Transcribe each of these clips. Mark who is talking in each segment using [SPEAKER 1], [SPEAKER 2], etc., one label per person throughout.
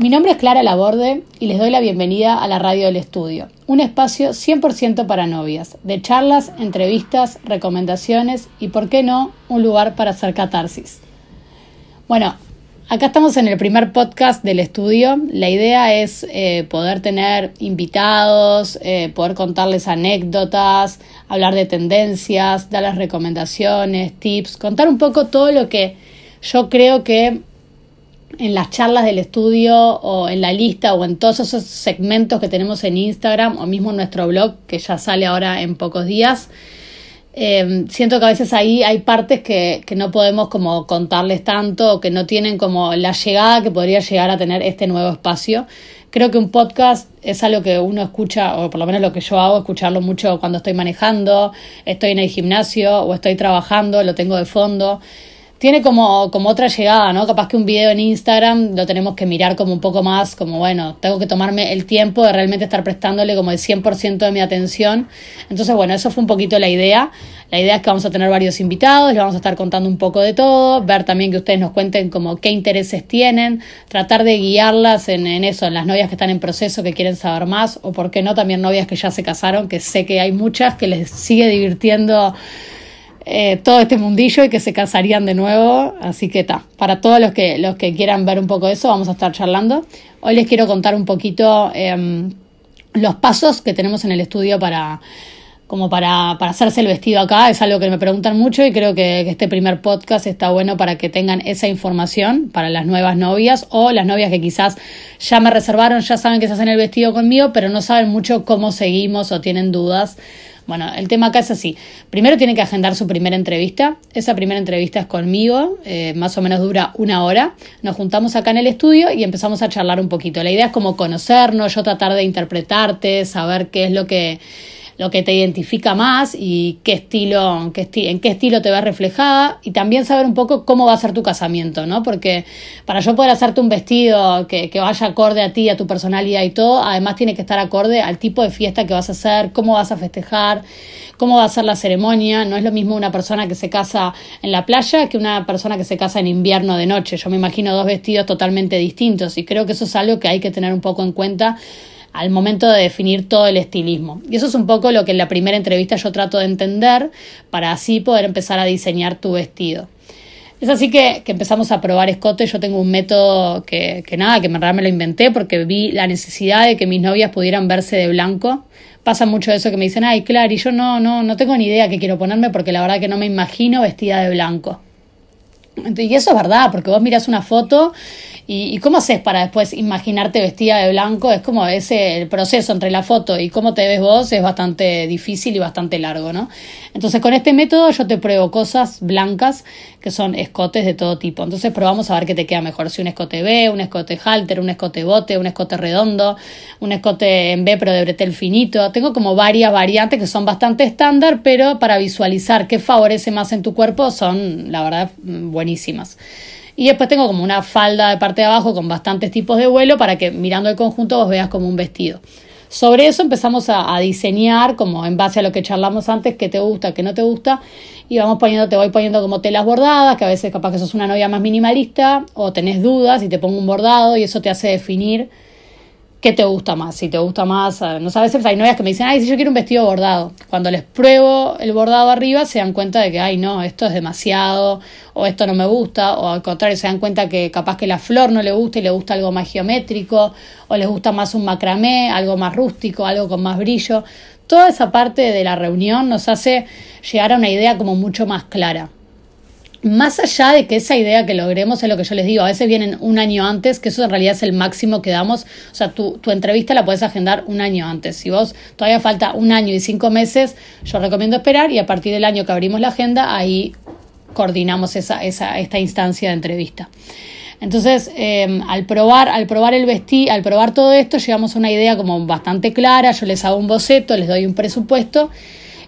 [SPEAKER 1] Mi nombre es Clara Laborde y les doy la bienvenida a la Radio del Estudio, un espacio 100% para novias, de charlas, entrevistas, recomendaciones y, por qué no, un lugar para hacer catarsis. Bueno, acá estamos en el primer podcast del estudio. La idea es eh, poder tener invitados, eh, poder contarles anécdotas, hablar de tendencias, darles recomendaciones, tips, contar un poco todo lo que yo creo que en las charlas del estudio o en la lista o en todos esos segmentos que tenemos en Instagram o mismo en nuestro blog que ya sale ahora en pocos días. Eh, siento que a veces ahí hay partes que, que, no podemos como contarles tanto o que no tienen como la llegada que podría llegar a tener este nuevo espacio. Creo que un podcast es algo que uno escucha, o por lo menos lo que yo hago, escucharlo mucho cuando estoy manejando, estoy en el gimnasio o estoy trabajando, lo tengo de fondo tiene como, como otra llegada, ¿no? Capaz que un video en Instagram lo tenemos que mirar como un poco más, como bueno, tengo que tomarme el tiempo de realmente estar prestándole como el 100% de mi atención. Entonces, bueno, eso fue un poquito la idea. La idea es que vamos a tener varios invitados, les vamos a estar contando un poco de todo, ver también que ustedes nos cuenten como qué intereses tienen, tratar de guiarlas en, en eso, en las novias que están en proceso, que quieren saber más, o por qué no, también novias que ya se casaron, que sé que hay muchas que les sigue divirtiendo eh, todo este mundillo y que se casarían de nuevo. Así que está, para todos los que, los que quieran ver un poco de eso, vamos a estar charlando. Hoy les quiero contar un poquito em, los pasos que tenemos en el estudio para como para, para, hacerse el vestido acá, es algo que me preguntan mucho y creo que, que, este primer podcast está bueno para que tengan esa información para las nuevas novias o las novias que quizás ya me reservaron, ya saben que se hacen el vestido conmigo, pero no saben mucho cómo seguimos o tienen dudas bueno, el tema acá es así. Primero tiene que agendar su primera entrevista. Esa primera entrevista es conmigo, eh, más o menos dura una hora. Nos juntamos acá en el estudio y empezamos a charlar un poquito. La idea es como conocernos, yo tratar de interpretarte, saber qué es lo que lo que te identifica más y qué estilo, qué estilo te ves reflejada y también saber un poco cómo va a ser tu casamiento, ¿no? Porque para yo poder hacerte un vestido que, que vaya acorde a ti, a tu personalidad y todo, además tiene que estar acorde al tipo de fiesta que vas a hacer, cómo vas a festejar, cómo va a ser la ceremonia. No es lo mismo una persona que se casa en la playa que una persona que se casa en invierno de noche. Yo me imagino dos vestidos totalmente distintos y creo que eso es algo que hay que tener un poco en cuenta al momento de definir todo el estilismo. Y eso es un poco lo que en la primera entrevista yo trato de entender para así poder empezar a diseñar tu vestido. Es así que, empezamos a probar escote. Yo tengo un método que, que nada, que en verdad me lo inventé porque vi la necesidad de que mis novias pudieran verse de blanco. Pasa mucho eso que me dicen, ay, claro, y yo no, no, no tengo ni idea qué quiero ponerme porque la verdad que no me imagino vestida de blanco. Y eso es verdad, porque vos miras una foto y, cómo haces para después imaginarte vestida de blanco. Es como ese el proceso entre la foto y cómo te ves vos es bastante difícil y bastante largo, ¿no? Entonces con este método yo te pruebo cosas blancas que son escotes de todo tipo. Entonces probamos a ver qué te queda mejor. Si un escote B, un escote halter, un escote bote, un escote redondo, un escote en B pero de bretel finito. Tengo como varias variantes que son bastante estándar, pero para visualizar qué favorece más en tu cuerpo son, la verdad, buenísimas. Y después tengo como una falda de parte de abajo con bastantes tipos de vuelo para que mirando el conjunto vos veas como un vestido. Sobre eso empezamos a, diseñar, como en base a lo que charlamos antes, qué te gusta, qué no te gusta, y vamos poniendo, te voy poniendo como telas bordadas, que a veces capaz que sos una novia más minimalista, o tenés dudas y te pongo un bordado, y eso te hace definir qué te gusta más. Si te gusta más, eh, no sabes, hay novias que me dicen, ay, si yo quiero un vestido bordado. Cuando les pruebo el bordado arriba, se dan cuenta de que, ay, no, esto es demasiado, o esto no me gusta, o al contrario, se dan cuenta que capaz que la flor no le gusta y le gusta algo más geométrico, o les gusta más un macramé, algo más rústico, algo con más brillo. Toda esa parte de la reunión nos hace llegar a una idea como mucho más clara más allá de que esa idea que logremos es lo que yo les digo, a veces vienen un año antes, que eso en realidad es el máximo que damos, o sea, tu, tu entrevista la puedes agendar un año antes. Si vos todavía falta un año y cinco meses, yo recomiendo esperar y a partir del año que abrimos la agenda, ahí coordinamos esa, esa, esta instancia de entrevista. Entonces, em, al probar, al probar el vestir, al probar todo esto, llegamos a una idea como bastante clara, yo les hago un boceto, les doy un presupuesto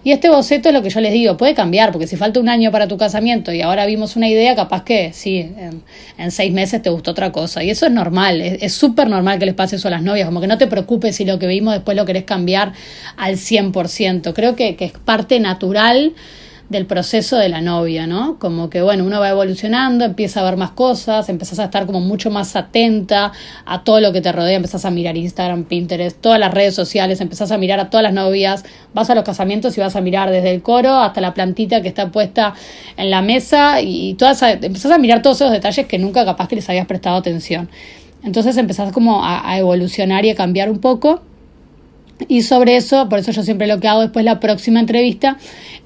[SPEAKER 1] y este boceto es lo que yo les digo, puede cambiar, porque si falta un año para tu casamiento y ahora vimos una idea, capaz que sí, en, seis meses te gustó otra cosa. Y eso es normal, es súper normal que les pase eso a las novias, como que no te preocupes si lo que vimos después lo querés cambiar al 100%. Creo que, que es parte natural del proceso de la novia, ¿no? Como que, bueno, uno va evolucionando, empieza a ver más cosas, empezás a estar como mucho más atenta a todo lo que te rodea, empezás a mirar Instagram, Pinterest, todas las redes sociales, empezás a mirar a todas las novias, vas a los casamientos y vas a mirar desde el coro hasta la plantita que está puesta en la mesa y todas, empezás a mirar todos esos detalles que nunca capaz que les habías prestado atención. Entonces empezás como a, a evolucionar y a cambiar un poco y sobre eso, por eso yo siempre lo que hago después la próxima entrevista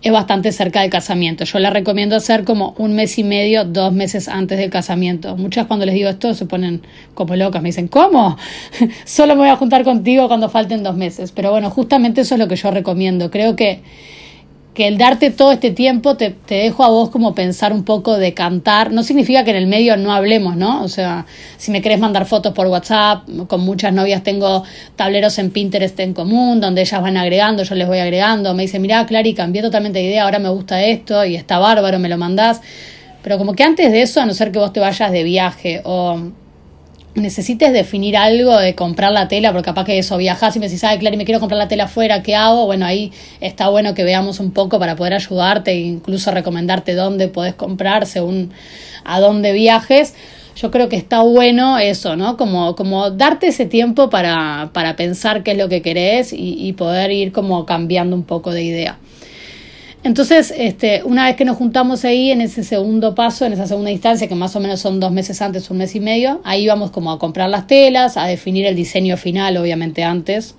[SPEAKER 1] es bastante cerca del casamiento. Yo la recomiendo hacer como un mes y medio, dos meses antes del casamiento. Muchas cuando les digo esto se ponen como locas, me dicen, ¿cómo? Solo me voy a juntar contigo cuando falten dos meses. Pero bueno, justamente eso es lo que yo recomiendo. Creo que que el darte todo este tiempo te, te, dejo a vos como pensar un poco de cantar. No significa que en el medio no hablemos, ¿no? O sea, si me querés mandar fotos por WhatsApp, con muchas novias tengo tableros en Pinterest en común, donde ellas van agregando, yo les voy agregando. Me dice, mirá, Clary, cambié totalmente de idea, ahora me gusta esto y está bárbaro, me lo mandás. Pero como que antes de eso, a no ser que vos te vayas de viaje o necesites definir algo de comprar la tela, porque capaz que eso viajas y me decís, ay, Clary, me quiero comprar la tela afuera, ¿qué hago? Bueno, ahí está bueno que veamos un poco para poder ayudarte e incluso recomendarte dónde podés comprar según a dónde viajes. Yo creo que está bueno eso, ¿no? Como, como darte ese tiempo para, para pensar qué es lo que querés y, y poder ir como cambiando un poco de idea. Entonces, este, una vez que nos juntamos ahí en ese segundo paso, en esa segunda instancia, que más o menos son dos meses antes, un mes y medio, ahí vamos como a comprar las telas, a definir el diseño final, obviamente antes,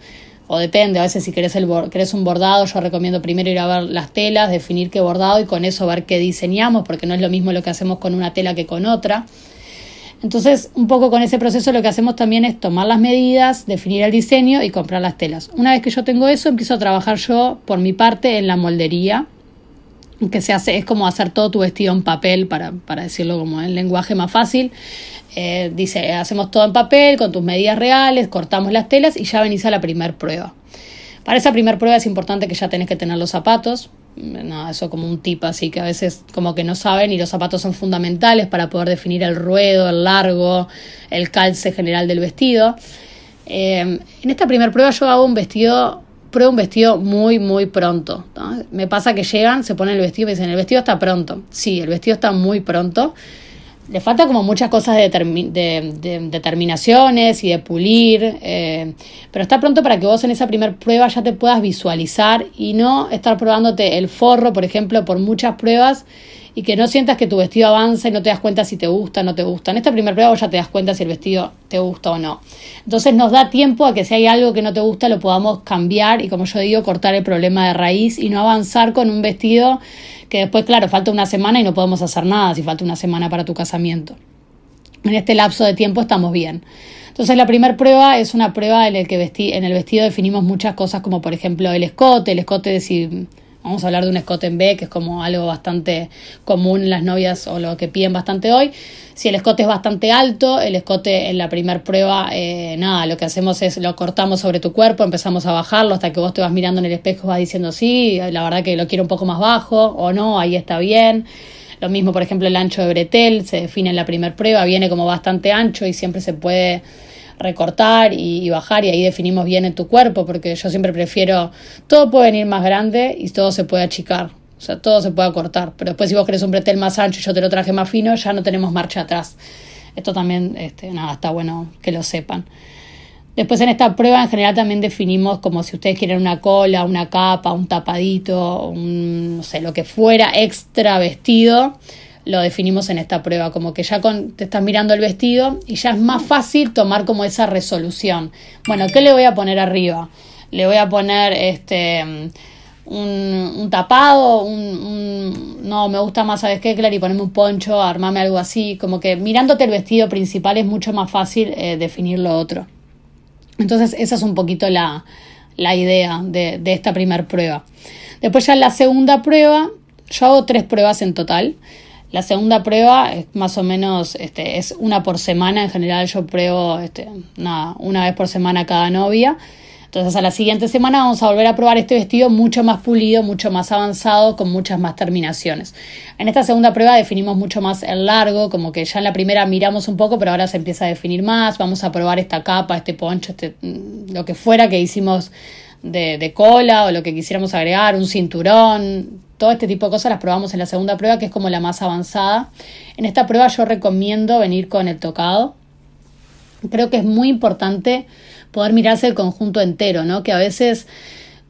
[SPEAKER 1] o depende, a veces si querés, el, querés un bordado, yo recomiendo primero ir a ver las telas, definir qué bordado y con eso ver qué diseñamos, porque no es lo mismo lo que hacemos con una tela que con otra. Entonces, un poco con ese proceso lo que hacemos también es tomar las medidas, definir el diseño y comprar las telas. Una vez que yo tengo eso, empiezo a trabajar yo por mi parte en la moldería que se hace, es como hacer todo tu vestido en papel, para, para decirlo como en lenguaje más fácil. Eh, dice, hacemos todo en papel, con tus medidas reales, cortamos las telas y ya venís a la primer prueba. Para esa primer prueba es importante que ya tenés que tener los zapatos. No, eso como un tip así que a veces como que no saben y los zapatos son fundamentales para poder definir el ruedo, el largo, el calce general del vestido. Eh, en esta primera prueba yo hago un vestido prueba un vestido muy, muy pronto. Me pasa que llegan, se ponen el vestido y dicen, el vestido está pronto. Sí, el vestido está muy pronto. Le falta como muchas cosas de, de, determinaciones y de pulir, eh, pero está pronto para que vos en esa primera prueba ya te puedas visualizar y no estar probándote el forro, por ejemplo, por muchas pruebas y que no sientas que tu vestido avanza y no te das cuenta si te gusta o no te gusta. En esta primera prueba ya te das cuenta si el vestido te gusta o no. Entonces nos da tiempo a que si hay algo que no te gusta lo podamos cambiar y como yo digo, cortar el problema de raíz y no avanzar con un vestido que después, claro, falta una semana y no podemos hacer nada si falta una semana para tu casamiento. En este lapso de tiempo estamos bien. Entonces la primera prueba es una prueba en el que en el vestido definimos muchas cosas como por ejemplo el escote, el escote de si Vamos a hablar de un escote en B, que es como algo bastante común en las novias o lo que piden bastante hoy. Si el escote es bastante alto, el escote en la primera prueba, eh, nada, lo que hacemos es lo cortamos sobre tu cuerpo, empezamos a bajarlo hasta que vos te vas mirando en el espejo, vas diciendo sí, la verdad que lo quiero un poco más bajo o no, ahí está bien. Lo mismo, por ejemplo, el ancho de bretel se define en la primera prueba, viene como bastante ancho y siempre se puede recortar y, bajar y ahí definimos bien en tu cuerpo, porque yo siempre prefiero, todo puede venir más grande y todo se puede achicar, o sea, todo se puede cortar, pero después si vos querés un bretel más ancho y yo te lo traje más fino, ya no tenemos marcha atrás. Esto también, este, nada, está bueno que lo sepan. Después en esta prueba en general también definimos como si ustedes quieren una cola, una capa, un tapadito, un, no sé, lo que fuera extra vestido lo definimos en esta prueba, como que ya te estás mirando el vestido y ya es más fácil tomar como esa resolución. Bueno, ¿qué le voy a poner arriba? Le voy a poner este un, tapado, un, no, me gusta más, ¿sabes qué, Clary? Ponerme un poncho, armarme algo así, como que mirándote el vestido principal es mucho más fácil eh, definir lo otro. Entonces, esa es un poquito la, la idea de, de esta primera prueba. Después ya en la segunda prueba, yo hago tres pruebas en total. La segunda prueba es más o menos, este, es una por semana, en general yo pruebo este, nada, una vez por semana cada novia. Entonces a la siguiente semana vamos a volver a probar este vestido mucho más pulido, mucho más avanzado, con muchas más terminaciones. En esta segunda prueba definimos mucho más el largo, como que ya en la primera miramos un poco, pero ahora se empieza a definir más. Vamos a probar esta capa, este poncho, este, mm, lo que fuera que hicimos de, de cola o lo que quisiéramos agregar, un cinturón, todo este tipo de cosas las probamos en la segunda prueba, que es como la más avanzada. En esta prueba yo recomiendo venir con el tocado. Creo que es muy importante poder mirarse el conjunto entero, ¿no? Que a veces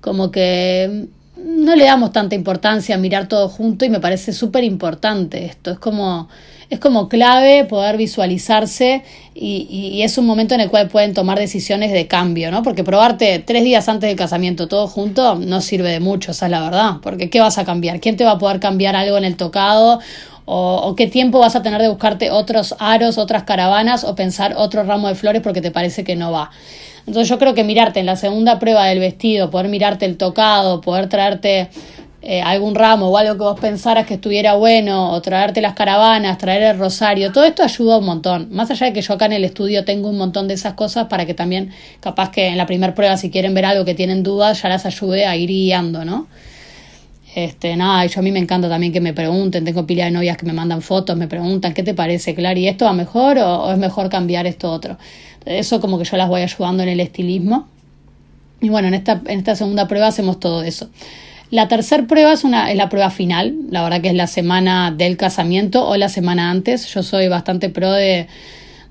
[SPEAKER 1] como que no le damos tanta importancia a mirar todo junto y me parece súper importante esto. Es como, es como clave poder visualizarse y, y, es un momento en el cual pueden tomar decisiones de cambio, ¿no? Porque probarte tres días antes del casamiento todo junto no sirve de mucho, esa es la verdad. Porque ¿qué vas a cambiar? ¿Quién te va a poder cambiar algo en el tocado? O, o, qué tiempo vas a tener de buscarte otros aros, otras caravanas o pensar otro ramo de flores porque te parece que no va. Entonces yo creo que mirarte en la segunda prueba del vestido, poder mirarte el tocado, poder traerte eh, algún ramo o algo que vos pensaras que estuviera bueno, o traerte las caravanas, traer el rosario, todo esto ayuda un montón. Más allá de que yo acá en el estudio tengo un montón de esas cosas para que también, capaz que en la primera prueba, si quieren ver algo que tienen dudas, ya las ayude a ir guiando, ¿no? Este, nada, yo a mí me encanta también que me pregunten, tengo pila de novias que me mandan fotos, me preguntan, ¿qué te parece, Clary? ¿Esto va mejor o, o es mejor cambiar esto otro? Eso como que yo las voy ayudando en el estilismo. Y bueno, en esta, en esta segunda prueba hacemos todo eso. La tercera prueba es, una, es la prueba final, la verdad que es la semana del casamiento o la semana antes. Yo soy bastante pro de,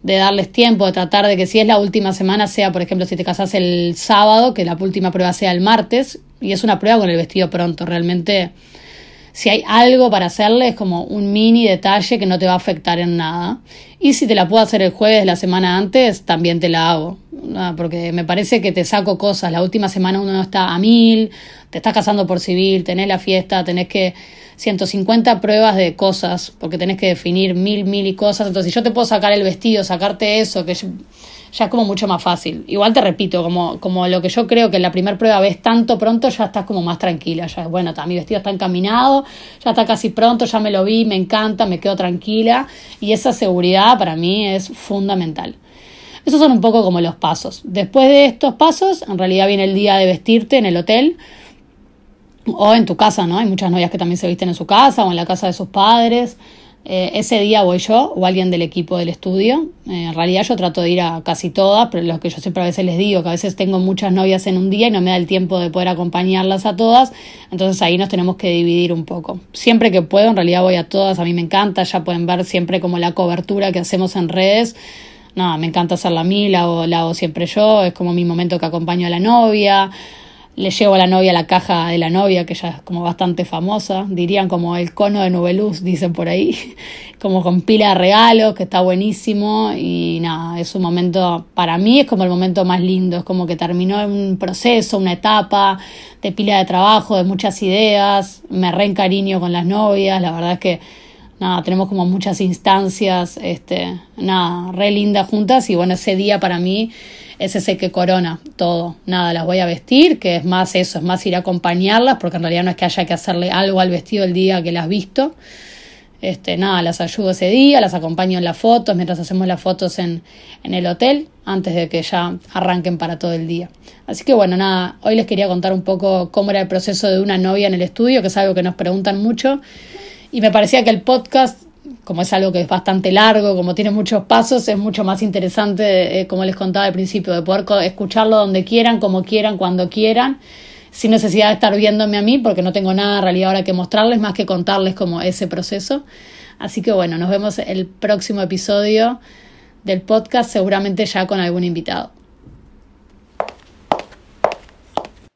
[SPEAKER 1] de darles tiempo, de tratar de que si es la última semana sea, por ejemplo, si te casas el sábado, que la última prueba sea el martes. Y es una prueba con el vestido pronto. Realmente si hay algo para hacerle, es como un mini detalle que no te va a afectar en nada. Y si te la puedo hacer el jueves la semana antes, también te la hago. Porque me parece que te saco cosas. La última semana uno está a mil, te estás casando por civil, tenés la fiesta, tenés que 150 pruebas de cosas, porque tenés que definir mil, mil y cosas. Entonces, si yo te puedo sacar el vestido, sacarte eso, que ya es como mucho más fácil. Igual te repito, como, como lo que yo creo que en la primera prueba ves tanto pronto, ya estás como más tranquila. Ya, bueno, está, mi vestido está encaminado, ya está casi pronto, ya me lo vi, me encanta, me quedo tranquila. Y esa seguridad para mí es fundamental. Esos son un poco como los pasos. Después de estos pasos, en realidad viene el día de vestirte en el hotel o en tu casa, ¿no? Hay muchas novias que también se visten en su casa o en la casa de sus padres. Eh, ese día voy yo o alguien del equipo del estudio. Eh, en realidad yo trato de ir a casi todas, pero lo que yo siempre a veces les digo, que a veces tengo muchas novias en un día y no me da el tiempo de poder acompañarlas a todas, entonces ahí nos tenemos que dividir un poco. Siempre que puedo, en realidad voy a todas, a mí me encanta, ya pueden ver siempre como la cobertura que hacemos en redes. No, me encanta hacer la mí, la hago, la hago siempre yo, es como mi momento que acompaño a la novia le llevo a la novia la caja de la novia, que ya es como bastante famosa, dirían como el cono de Nubeluz, dicen por ahí, como con pila de regalos, que está buenísimo. Y nada, es un momento, para mí es como el momento más lindo, es como que terminó un proceso, una etapa de pila de trabajo, de muchas ideas, me reencariño con las novias, la verdad es que nada, tenemos como muchas instancias, este, nada, re lindas juntas. Y bueno, ese día para mí es ese que corona todo. Nada, las voy a vestir, que es más eso, es más ir a acompañarlas, porque en realidad no es que haya que hacerle algo al vestido el día que las visto. Este, nada, las ayudo ese día, las acompaño en las fotos, mientras hacemos las fotos en, en el hotel, antes de que ya arranquen para todo el día. Así que bueno, nada, hoy les quería contar un poco cómo era el proceso de una novia en el estudio, que es algo que nos preguntan mucho. Y me parecía que el podcast como es algo que es bastante largo, como tiene muchos pasos, es mucho más interesante, eh, como les contaba al principio, de poder escucharlo donde quieran, como quieran, cuando quieran, sin necesidad de estar viéndome a mí, porque no tengo nada en realidad ahora que mostrarles, más que contarles como ese proceso. Así que bueno, nos vemos el próximo episodio del podcast, seguramente ya con algún invitado.